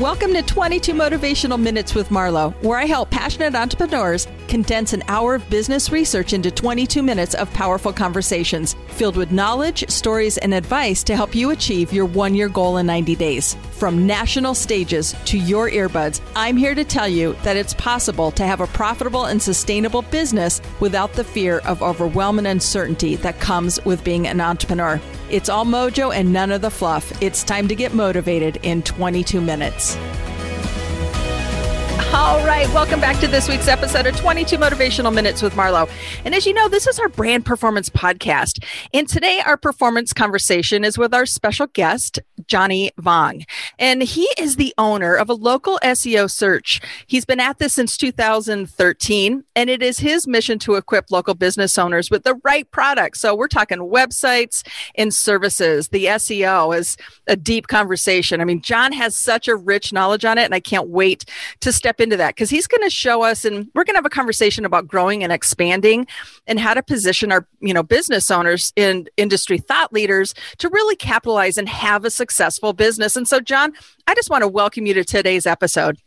Welcome to 22 Motivational Minutes with Marlo, where I help passionate entrepreneurs condense an hour of business research into 22 minutes of powerful conversations filled with knowledge, stories, and advice to help you achieve your one year goal in 90 days. From national stages to your earbuds, I'm here to tell you that it's possible to have a profitable and sustainable business without the fear of overwhelming uncertainty that comes with being an entrepreneur. It's all mojo and none of the fluff. It's time to get motivated in 22 minutes. All right, welcome back to this week's episode of 22 Motivational Minutes with Marlo. And as you know, this is our brand performance podcast. And today, our performance conversation is with our special guest, Johnny Vuong. And he is the owner of a local SEO search. He's been at this since 2013, and it is his mission to equip local business owners with the right products. So we're talking websites and services. The SEO is a deep conversation. I mean, John has such a rich knowledge on it, and I can't wait to step into that because he's going to show us and we're going to have a conversation about growing and expanding and how to position our you know business owners and industry thought leaders to really capitalize and have a successful business. And so john i just want to welcome you to today's episode.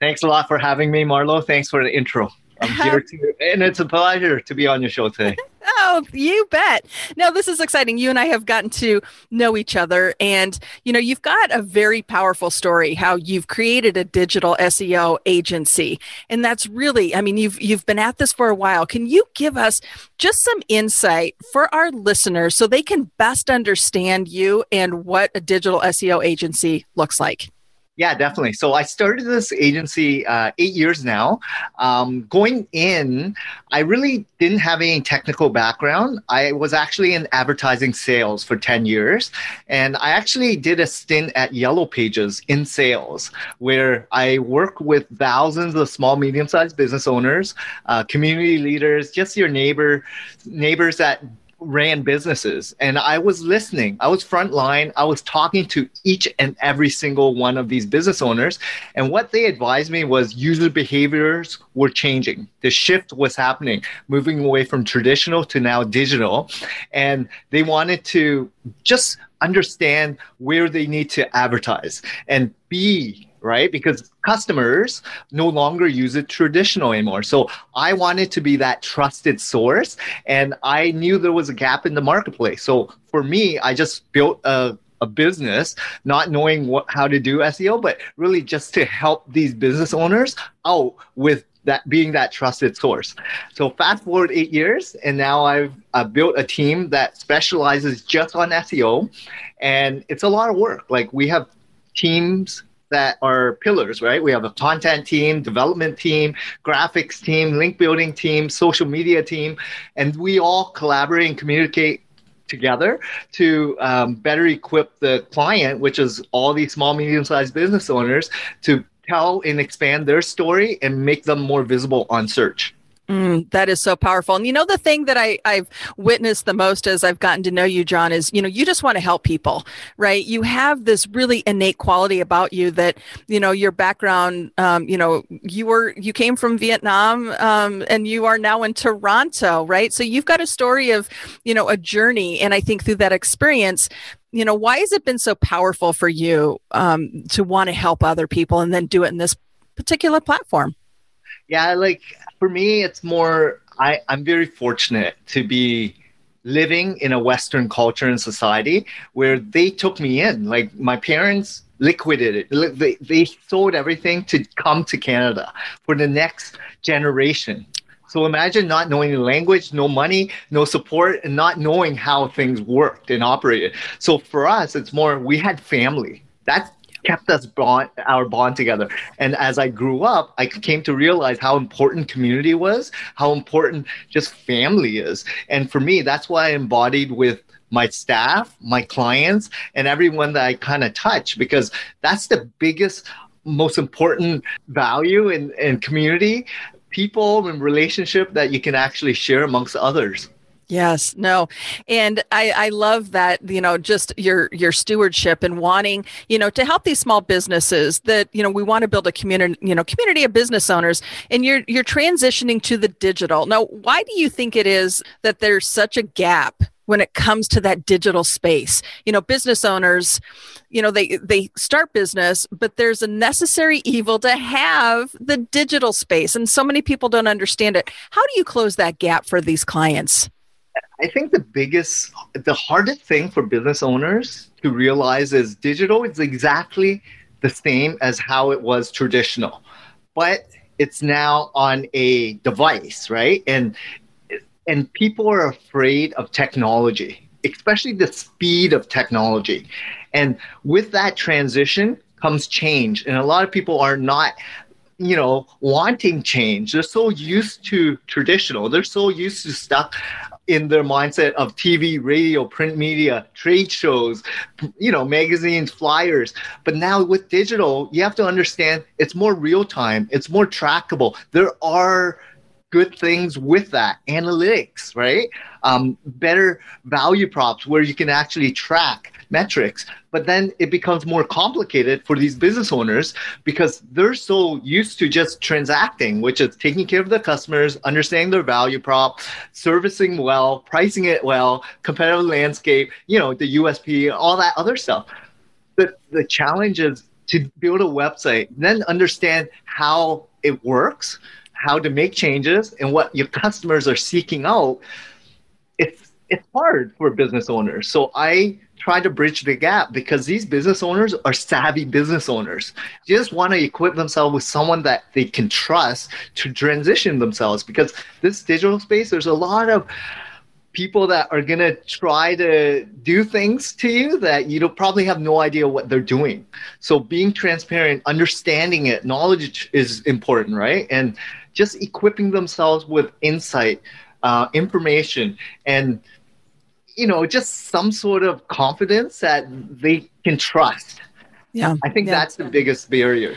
Thanks a lot for having me marlo. Thanks for the intro. I'm here to, and it's a pleasure to be on your show today. oh, you bet. Now, this is exciting. You and I have gotten to know each other, and you know, you've got a very powerful story how you've created a digital SEO agency, and that's really, I mean, you've you've been at this for a while. Can you give us just some insight for our listeners so they can best understand you and what a digital SEO agency looks like? Yeah, definitely. So I started this agency uh, eight years now. Um, going in, I really didn't have any technical background. I was actually in advertising sales for 10 years. And I actually did a stint at Yellow Pages in sales, where I work with thousands of small, medium sized business owners, uh, community leaders, just your neighbor, neighbors that ran businesses and I was listening. I was frontline. I was talking to each and every single one of these business owners. And what they advised me was user behaviors were changing. The shift was happening, moving away from traditional to now digital. And they wanted to just understand where they need to advertise and be right? Because customers no longer use it traditional anymore. So I wanted to be that trusted source, and I knew there was a gap in the marketplace. So for me, I just built a a business, not knowing what how to do SEO, but really just to help these business owners out with that being that trusted source. So fast forward eight years, and now I've uh, built a team that specializes just on SEO, and it's a lot of work. Like we have teams that are pillars, right? We have a content team, development team, graphics team, link building team, social media team, and we all collaborate and communicate together to um, better equip the client, which is all these small, medium sized business owners, to tell and expand their story and make them more visible on search. Mm, that is so powerful. And you know, the thing that I, I've witnessed the most as I've gotten to know you, John, is, you know, you just want to help people, right? You have this really innate quality about you that, you know, your background, um, you know, you were, you came from Vietnam um, and you are now in Toronto, right? So you've got a story of, you know, a journey. And I think through that experience, you know, why has it been so powerful for you um, to want to help other people and then do it in this particular platform? Yeah, like for me, it's more, I, I'm very fortunate to be living in a Western culture and society where they took me in. Like my parents liquidated, they, they sold everything to come to Canada for the next generation. So imagine not knowing the language, no money, no support, and not knowing how things worked and operated. So for us, it's more we had family. That's kept us bond our bond together. And as i grew up i came to realize how important community was how important just family is. And for me that's why i embodied with my staff my clients and everyone that i kind of touch because that's the biggest most important value in, in community people and relationship that you can actually share amongst others Yes, no. And I, I love that, you know, just your your stewardship and wanting, you know, to help these small businesses that, you know, we want to build a community, you know, community of business owners and you're you're transitioning to the digital. Now, why do you think it is that there's such a gap when it comes to that digital space. You know, business owners, you know, they they start business, but there's a necessary evil to have the digital space and so many people don't understand it. How do you close that gap for these clients? I think the biggest, the hardest thing for business owners to realize is digital is exactly the same as how it was traditional, but it's now on a device, right? And and people are afraid of technology, especially the speed of technology. And with that transition comes change, and a lot of people are not you know wanting change they're so used to traditional they're so used to stuck in their mindset of TV, radio, print media, trade shows, you know, magazines, flyers. But now with digital, you have to understand it's more real time, it's more trackable. There are good things with that analytics, right? Um, better value props where you can actually track metrics. But then it becomes more complicated for these business owners because they're so used to just transacting, which is taking care of the customers, understanding their value prop, servicing well, pricing it well, competitive landscape, you know, the USP, all that other stuff. The, the challenge is to build a website, then understand how it works, how to make changes, and what your customers are seeking out. It's it's hard for business owners. So I try to bridge the gap because these business owners are savvy business owners. Just want to equip themselves with someone that they can trust to transition themselves because this digital space, there's a lot of people that are going to try to do things to you that you don't probably have no idea what they're doing. So being transparent, understanding it, knowledge is important, right? And just equipping themselves with insight, uh, information, and you know, just some sort of confidence that they can trust. Yeah. I think yeah. that's the biggest barrier.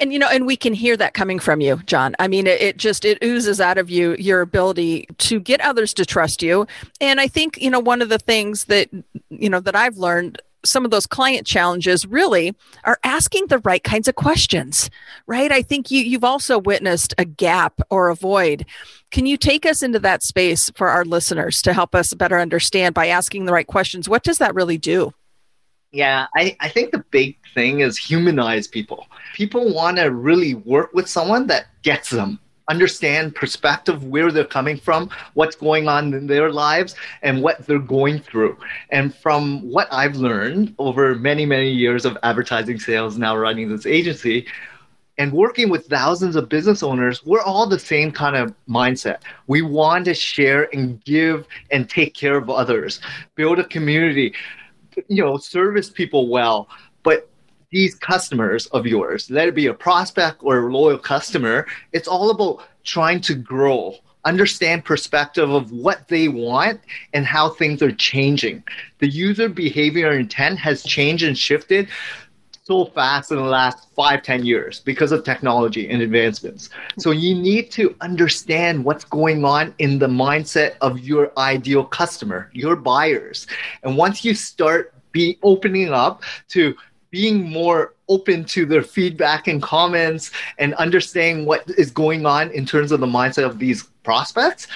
And you know, and we can hear that coming from you, John. I mean, it, it, just it oozes out of you your ability to get others to trust you. And I think, you know, one of the things that you know that I've learned some of those client challenges really are asking the right kinds of questions, right? I think you, you've also witnessed a gap or a void. Can you take us into that space for our listeners to help us better understand by asking the right questions? What does that really do? Yeah, I, I think the big thing is humanize people. People want to really work with someone that gets them understand perspective where they're coming from what's going on in their lives and what they're going through and from what i've learned over many many years of advertising sales now running this agency and working with thousands of business owners, we're all the same kind of mindset. We want to share and give and take care of others, build a community, you know, service people well. But these customers of yours, let it be a prospect or a loyal customer, it's all about trying to grow, understand perspective of what they want and how things are changing. The user behavior intent has changed and shifted so fast in the last five, ten years because of technology and advancements. So you need to understand what's going on in the mindset of your ideal customer, your buyers. And once you start be opening up to being more open to their feedback and comments and understanding what is going on in terms of the mindset of these prospects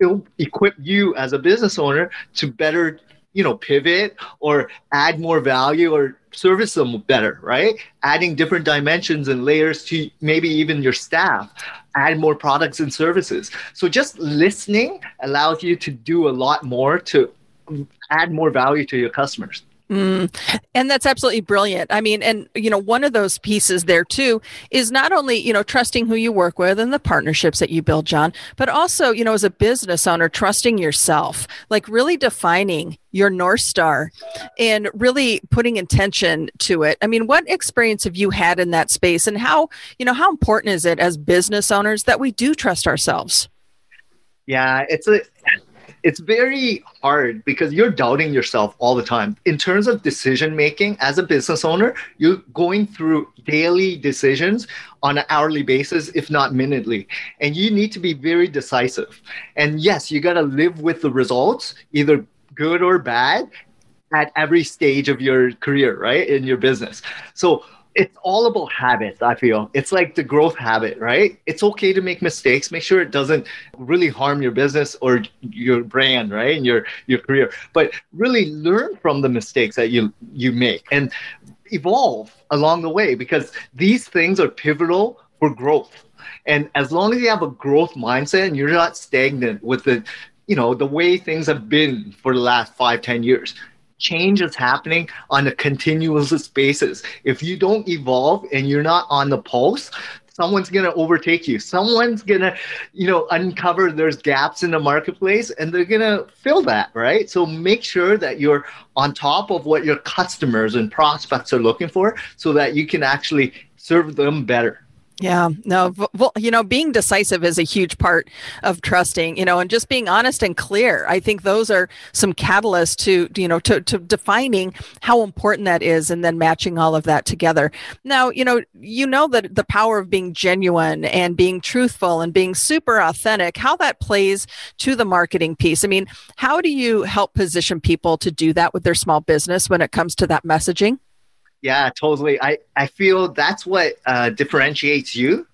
it'll equip you as a business owner to better you know pivot or add more value or service them better right? Adding different dimensions and layers to maybe even your staff. Add more products and services. So just listening allows you to do a lot more to um, add more value to your customers Mm, and that's absolutely brilliant. I mean, and you know, one of those pieces there too is not only, you know, trusting who you work with and the partnerships that you build, John, but also, you know, as a business owner, trusting yourself, like really defining your North Star and really putting intention to it. I mean, what experience have you had in that space and how, you know, how important is it as business owners that we do trust ourselves? Yeah, it's a it's very hard because you're doubting yourself all the time. In terms of decision making as a business owner, you're going through daily decisions on an hourly basis, if not minutely. And you need to be very decisive. And yes, you got to live with the results, either good or bad, at every stage of your career, right? In your business. So it's all about habits i feel. It's like the growth habit right? It's okay to make mistakes. Make sure it doesn't really harm your business or your brand right? And your your career. But really learn from the mistakes that you you make and evolve along the way because these things are pivotal for growth. And as long as you have a growth mindset and you're not stagnant with the you know the way things have been for the last five ten years change is happening on a continuous basis. If you don't evolve and you're not on the pulse someone's going to overtake you. Someone's going to you know uncover there's gaps in the marketplace and they're going to fill that right? So make sure that you're on top of what your customers and prospects are looking for so that you can actually serve them better yeah, no, well, you know, being decisive is a huge part of trusting, you know, and just being honest and clear. I think those are some catalysts to, you know, to, to defining how important that is and then matching all of that together. Now, you know, you know that the power of being genuine and being truthful and being super authentic, how that plays to the marketing piece. I mean, how do you help position people to do that with their small business when it comes to that messaging? Yeah, totally. I, I feel that's what uh, differentiates you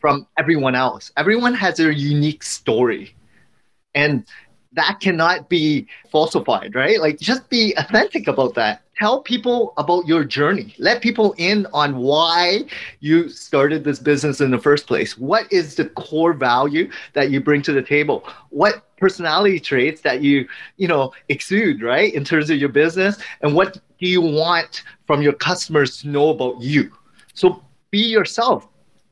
from everyone else. Everyone has their unique story. And that cannot be falsified, right? Like just be authentic about that. Tell people about your journey. Let people in on why you started this business in the first place. What is the core value that you bring to the table? What personality traits that you, you know, exude, right? In terms of your business and what do you want from your customers to know about you? So be yourself,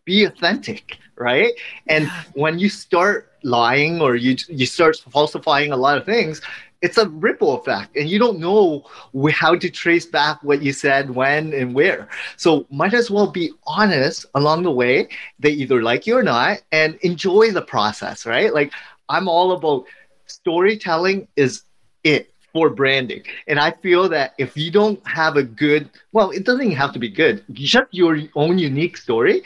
be authentic, right? And when you start lying or you you start falsifying a lot of things, it's a ripple effect and you don't know how to trace back what you said when and where so might as well be honest along the way they either like you or not and enjoy the process right like i'm all about storytelling is it for branding. And I feel that if you don't have a good, well, it doesn't have to be good, just your own unique story,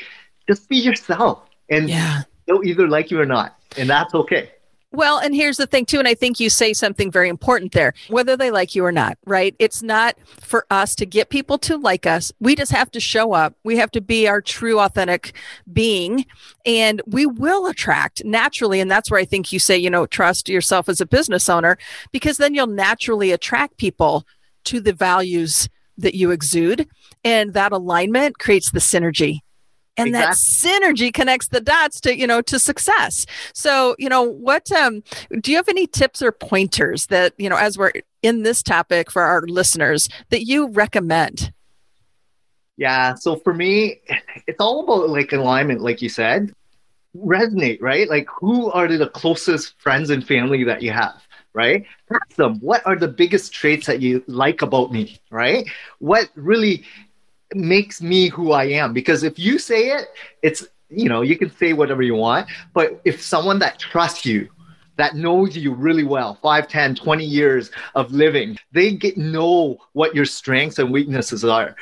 just be yourself. And yeah. they'll either like you or not. And that's okay. Well, and here's the thing, too, and I think you say something very important there, whether they like you or not, right? It's not for us to get people to like us. We just have to show up. We have to be our true, authentic being, and we will attract naturally. And that's where I think you say, you know, trust yourself as a business owner, because then you'll naturally attract people to the values that you exude. And that alignment creates the synergy and exactly. that synergy connects the dots to you know to success. So you know what um do you have any tips or pointers that you know as we're in this topic for our listeners that you recommend? Yeah so for me it's all about like alignment like you said. Resonate right? Like who are the closest friends and family that you have right? Ask them what are the biggest traits that you like about me? Right? What really makes me who I am. Because if you say it, it's, you know, you can say whatever you want. But if someone that trusts you, that knows you really well 5 10 20 years of living they get know what your strengths and weaknesses are.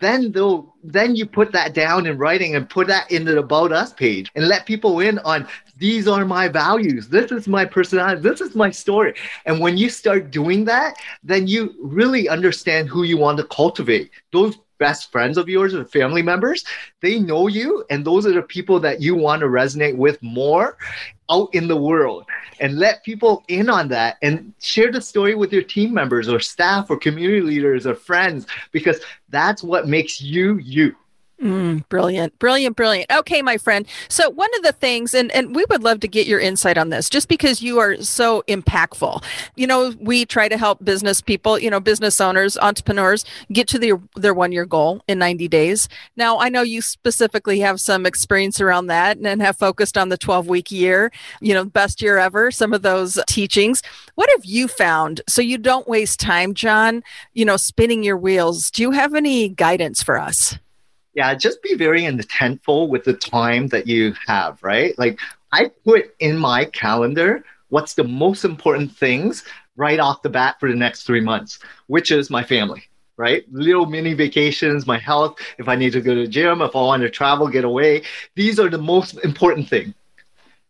Then they'll then you put that down in writing and put that in the about us page and let people in on these are my values. This is my personality. This is my story. And when you start doing that then you really understand who you want to cultivate. Those best friends of yours or family members, they know you, and those are the people that you want to resonate with more out in the world and let people in on that and share the story with your team members or staff or community leaders or friends because that's what makes you you. Mm, brilliant, brilliant, brilliant. Okay, my friend. So one of the things, and and we would love to get your insight on this, just because you are so impactful. You know, we try to help business people, you know, business owners, entrepreneurs, get to their their one year goal in ninety days. Now, I know you specifically have some experience around that, and have focused on the twelve week year. You know, best year ever. Some of those teachings. What have you found so you don't waste time, John? You know, spinning your wheels. Do you have any guidance for us? Yeah, just be very intentful with the time that you have, right? Like I put in my calendar what's the most important things right off the bat for the next three months, which is my family, right? Little mini vacations, my health, if I need to go to the gym, if I want to travel, get away. These are the most important thing.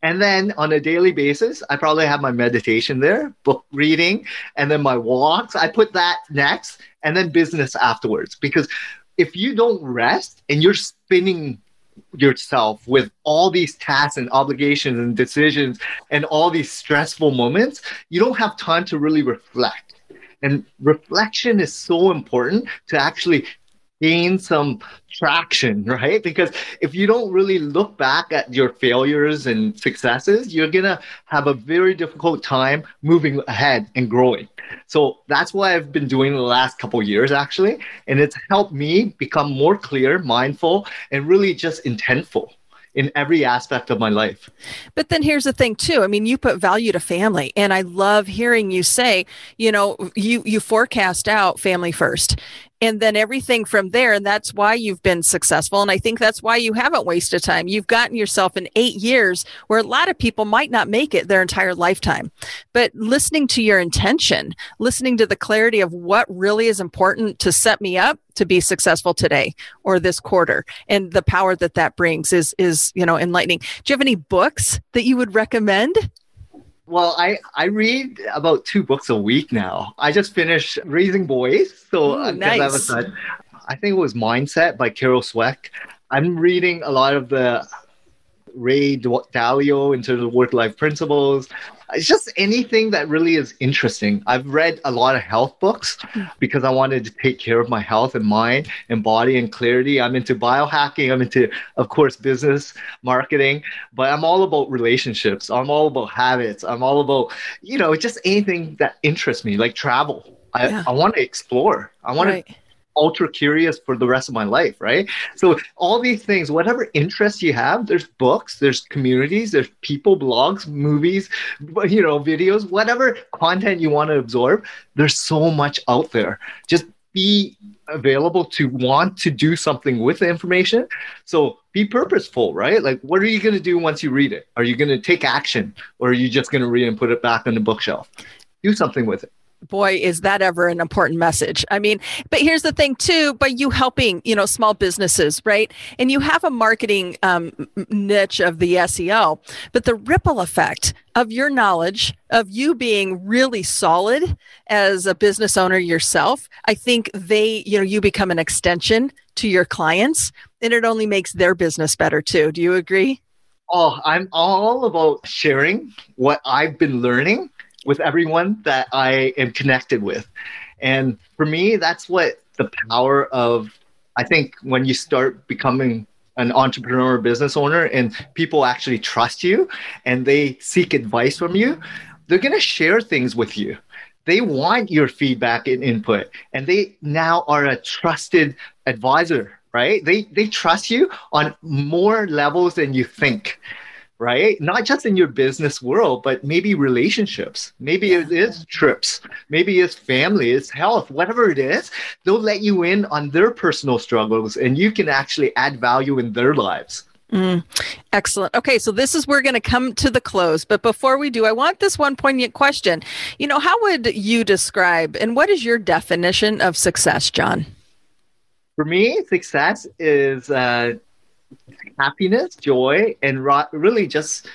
And then on a daily basis, I probably have my meditation there, book reading, and then my walks. I put that next, and then business afterwards because if you don't rest and you're spinning yourself with all these tasks and obligations and decisions and all these stressful moments, you don't have time to really reflect. And reflection is so important to actually gain some traction, right? Because if you don't really look back at your failures and successes, you're going to have a very difficult time moving ahead and growing. So that's what I've been doing the last couple years actually, and it's helped me become more clear, mindful, and really just intentful in every aspect of my life. But then here's the thing too. I mean, you put value to family and I love hearing you say, you know, you you forecast out family first and then everything from there. And that's why you've been successful. And I think that's why you haven't wasted time. You've gotten yourself in eight years where a lot of people might not make it their entire lifetime. But listening to your intention, listening to the clarity of what really is important to set me up to be successful today or this quarter and the power that that brings is is you know enlightening do you have any books that you would recommend well, I, I read about two books a week now. I just finished Raising Boys. So Ooh, uh, nice. I, I think it was Mindset by Carol Dweck. I'm reading a lot of the Ray Dalio in terms of work life principles. It's just anything that really is interesting. I've read a lot of health books mm-hmm. because I wanted to take care of my health and mind and body and clarity. I'm into biohacking. I'm into, of course, business marketing, but I'm all about relationships. I'm all about habits. I'm all about, you know, just anything that interests me, like travel. I, yeah. I want to explore. I want right. to ultra curious for the rest of my life, right? So all these things, whatever interests you have, there's books, there's communities, there's people, blogs, movies, you know, videos, whatever content you want to absorb, there's so much out there. Just be available to want to do something with the information. So be purposeful, right? Like, what are you going to do once you read it? Are you going to take action or are you just going to read and put it back on the bookshelf? Do something with it boy is that ever an important message? I mean but here's the thing too by you helping you know small businesses right? And you have a marketing um, niche of the seo but the ripple effect of your knowledge of you being really solid as a business owner yourself i think they you know you become an extension to your clients and it only makes their business better too. Do you agree? Oh, I'm all about sharing what I've been learning with everyone that I am connected with. And for me, that's what the power of, I think, when you start becoming an entrepreneur business owner and people actually trust you and they seek advice from you, they're going to share things with you. They want your feedback and input, and they now are a trusted advisor, right? They, they trust you on more levels than you think right? Not just in your business world, but maybe relationships. Maybe yeah. it is trips. Maybe it's family, it's health, whatever it is. They'll let you in on their personal struggles and you can actually add value in their lives. Mm, excellent. Okay, so this is we're going to come to the close, but before we do, I want this one poignant question. You know, how would you describe and what is your definition of success, John? For me, success is uh, happiness, joy, and really just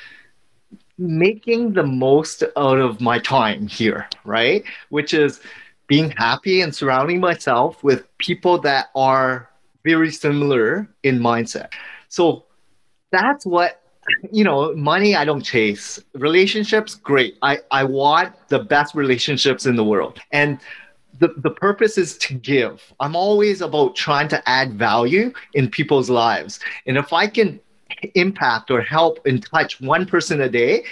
making the most out of my time here, right? Which is being happy and surrounding myself with people that are very similar in mindset. So that's what you know money i don't chase relationships great i i want the best relationships in the world and the, the purpose is to give. I'm always about trying to add value in people's lives. And if I can impact or help and touch one person a day,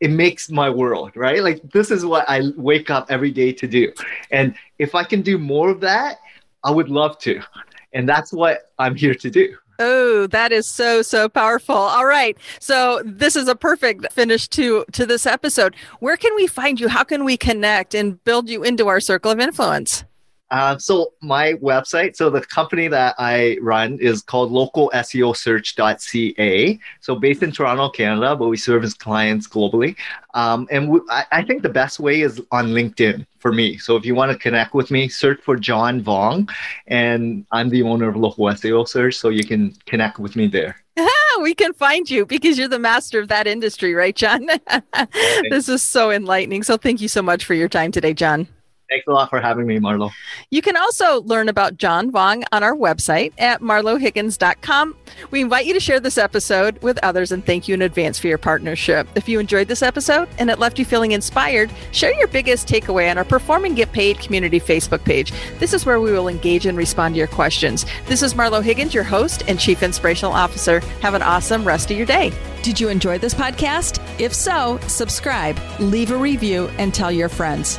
it makes my world, right? Like this is what I wake up every day to do. And if I can do more of that, I would love to. And that's what I'm here to do. Oh, that is so so powerful. All right. So this is a perfect finish to to this episode. Where can we find you? How can we connect and build you into our circle of influence? Uh, so my website, so the company that I run is called localseosearch.ca. So based in Toronto, Canada, but we service clients globally. Um, and we, I, I, think the best way is on LinkedIn for me. So if you want to connect with me, search for John Vuong, and I'm the owner of Local SEO Search, so you can connect with me there. we can find you because you're the master of that industry, right, John? this is so enlightening. So thank you so much for your time today, John. Thanks a lot for having me, Marlo. You can also learn about John Vuong on our website at marlohiggins.com. We invite you to share this episode with others and thank you in advance for your partnership. If you enjoyed this episode and it left you feeling inspired, share your biggest takeaway on our Perform and Get Paid community Facebook page. This is where we will engage and respond to your questions. This is Marlo Higgins, your host and Chief Inspirational Officer. Have an awesome rest of your day. Did you enjoy this podcast? If so, subscribe, leave a review, and tell your friends.